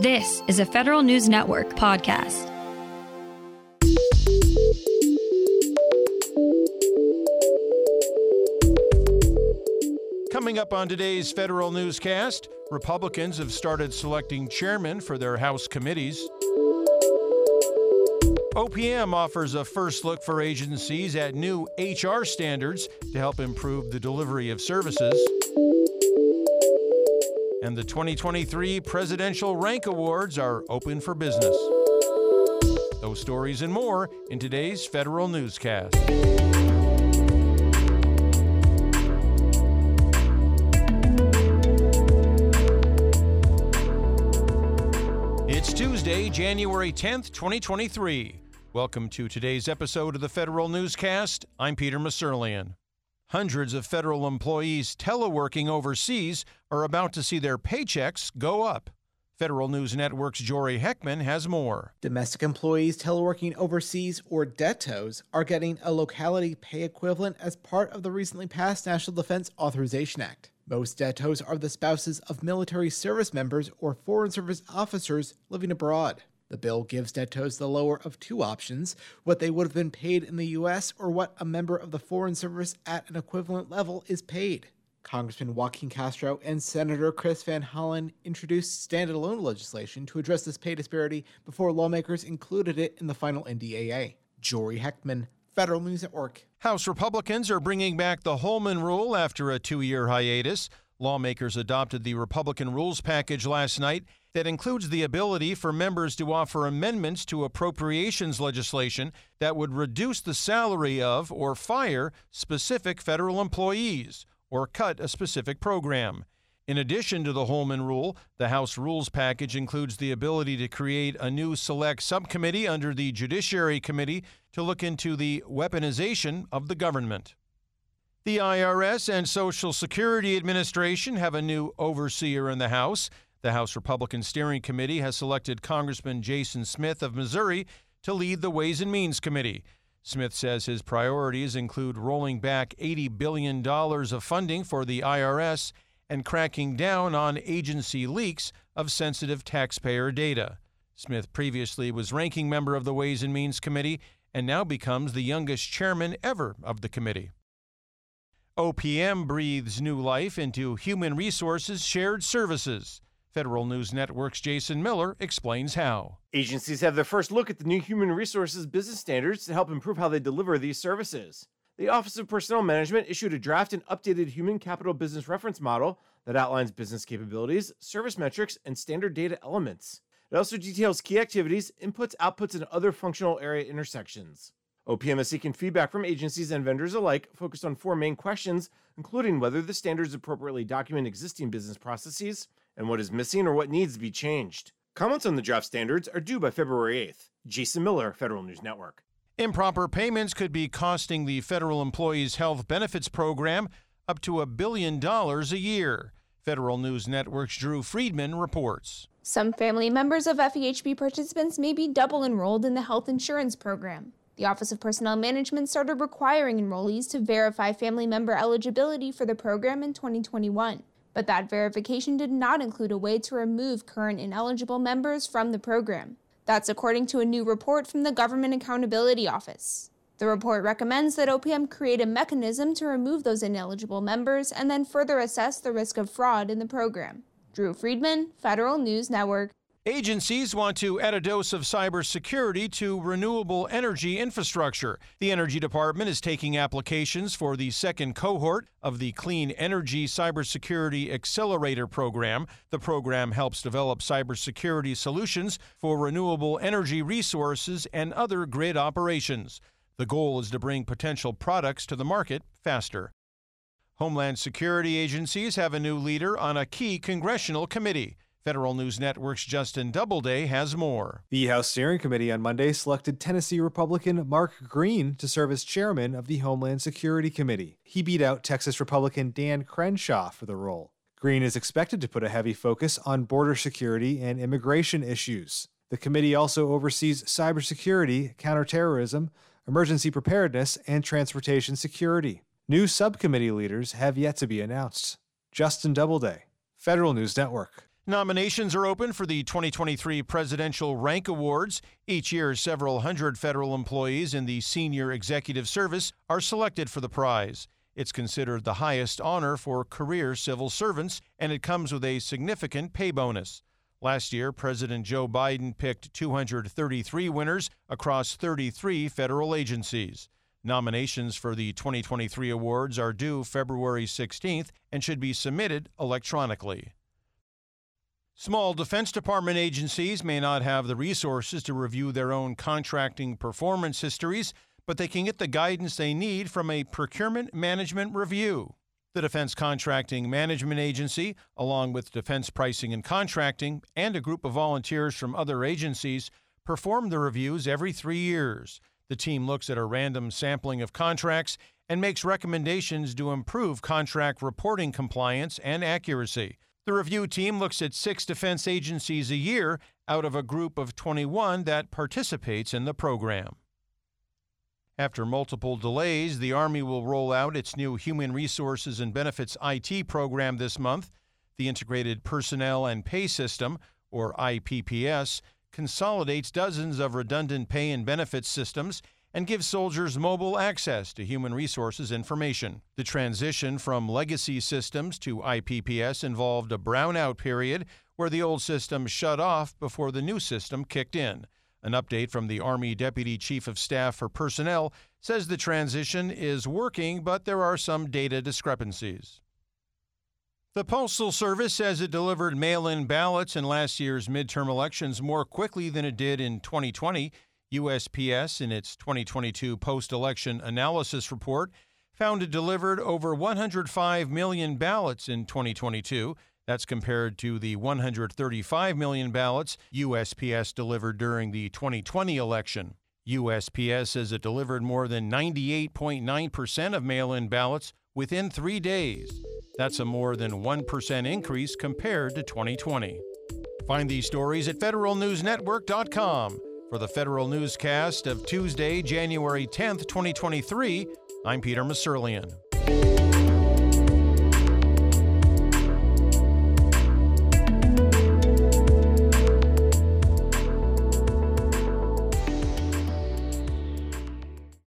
This is a Federal News Network podcast. Coming up on today's Federal Newscast, Republicans have started selecting chairmen for their House committees. OPM offers a first look for agencies at new HR standards to help improve the delivery of services. And the 2023 Presidential Rank Awards are open for business. Those stories and more in today's Federal Newscast. It's Tuesday, January 10th, 2023. Welcome to today's episode of the Federal Newscast. I'm Peter Musurlian. Hundreds of federal employees teleworking overseas are about to see their paychecks go up. Federal News Network's Jory Heckman has more. Domestic employees teleworking overseas, or DETOs, are getting a locality pay equivalent as part of the recently passed National Defense Authorization Act. Most DETOs are the spouses of military service members or foreign service officers living abroad. The bill gives DETOs the lower of two options what they would have been paid in the U.S. or what a member of the Foreign Service at an equivalent level is paid. Congressman Joaquin Castro and Senator Chris Van Hollen introduced standalone legislation to address this pay disparity before lawmakers included it in the final NDAA. Jory Heckman, Federal News Network. House Republicans are bringing back the Holman Rule after a two year hiatus. Lawmakers adopted the Republican rules package last night that includes the ability for members to offer amendments to appropriations legislation that would reduce the salary of or fire specific federal employees or cut a specific program. In addition to the Holman Rule, the House Rules package includes the ability to create a new select subcommittee under the Judiciary Committee to look into the weaponization of the government. The IRS and Social Security Administration have a new overseer in the House. The House Republican Steering Committee has selected Congressman Jason Smith of Missouri to lead the Ways and Means Committee. Smith says his priorities include rolling back $80 billion of funding for the IRS and cracking down on agency leaks of sensitive taxpayer data. Smith previously was ranking member of the Ways and Means Committee and now becomes the youngest chairman ever of the committee. OPM breathes new life into human resources shared services. Federal News Network's Jason Miller explains how. Agencies have their first look at the new human resources business standards to help improve how they deliver these services. The Office of Personnel Management issued a draft and updated human capital business reference model that outlines business capabilities, service metrics, and standard data elements. It also details key activities, inputs, outputs, and other functional area intersections. OPM is seeking feedback from agencies and vendors alike, focused on four main questions, including whether the standards appropriately document existing business processes and what is missing or what needs to be changed. Comments on the draft standards are due by February 8th. Jason Miller, Federal News Network. Improper payments could be costing the Federal Employees Health Benefits Program up to a billion dollars a year. Federal News Network's Drew Friedman reports. Some family members of FEHB participants may be double enrolled in the health insurance program. The Office of Personnel Management started requiring enrollees to verify family member eligibility for the program in 2021. But that verification did not include a way to remove current ineligible members from the program. That's according to a new report from the Government Accountability Office. The report recommends that OPM create a mechanism to remove those ineligible members and then further assess the risk of fraud in the program. Drew Friedman, Federal News Network. Agencies want to add a dose of cybersecurity to renewable energy infrastructure. The Energy Department is taking applications for the second cohort of the Clean Energy Cybersecurity Accelerator Program. The program helps develop cybersecurity solutions for renewable energy resources and other grid operations. The goal is to bring potential products to the market faster. Homeland Security agencies have a new leader on a key congressional committee. Federal News Network's Justin Doubleday has more. The House Steering Committee on Monday selected Tennessee Republican Mark Green to serve as chairman of the Homeland Security Committee. He beat out Texas Republican Dan Crenshaw for the role. Green is expected to put a heavy focus on border security and immigration issues. The committee also oversees cybersecurity, counterterrorism, emergency preparedness, and transportation security. New subcommittee leaders have yet to be announced. Justin Doubleday, Federal News Network. Nominations are open for the 2023 Presidential Rank Awards. Each year, several hundred federal employees in the senior executive service are selected for the prize. It's considered the highest honor for career civil servants, and it comes with a significant pay bonus. Last year, President Joe Biden picked 233 winners across 33 federal agencies. Nominations for the 2023 awards are due February 16th and should be submitted electronically. Small Defense Department agencies may not have the resources to review their own contracting performance histories, but they can get the guidance they need from a procurement management review. The Defense Contracting Management Agency, along with Defense Pricing and Contracting and a group of volunteers from other agencies, perform the reviews every three years. The team looks at a random sampling of contracts and makes recommendations to improve contract reporting compliance and accuracy. The review team looks at six defense agencies a year out of a group of 21 that participates in the program. After multiple delays, the Army will roll out its new Human Resources and Benefits IT program this month. The Integrated Personnel and Pay System, or IPPS, consolidates dozens of redundant pay and benefits systems and gives soldiers mobile access to human resources information. The transition from legacy systems to IPPS involved a brownout period where the old system shut off before the new system kicked in. An update from the Army Deputy Chief of Staff for Personnel says the transition is working, but there are some data discrepancies. The Postal Service says it delivered mail in ballots in last year's midterm elections more quickly than it did in 2020. USPS, in its 2022 post election analysis report, found it delivered over 105 million ballots in 2022. That's compared to the 135 million ballots USPS delivered during the 2020 election. USPS says it delivered more than 98.9% of mail in ballots within three days. That's a more than 1% increase compared to 2020. Find these stories at federalnewsnetwork.com. For the Federal Newscast of Tuesday, January 10th, 2023, I'm Peter Musurlian.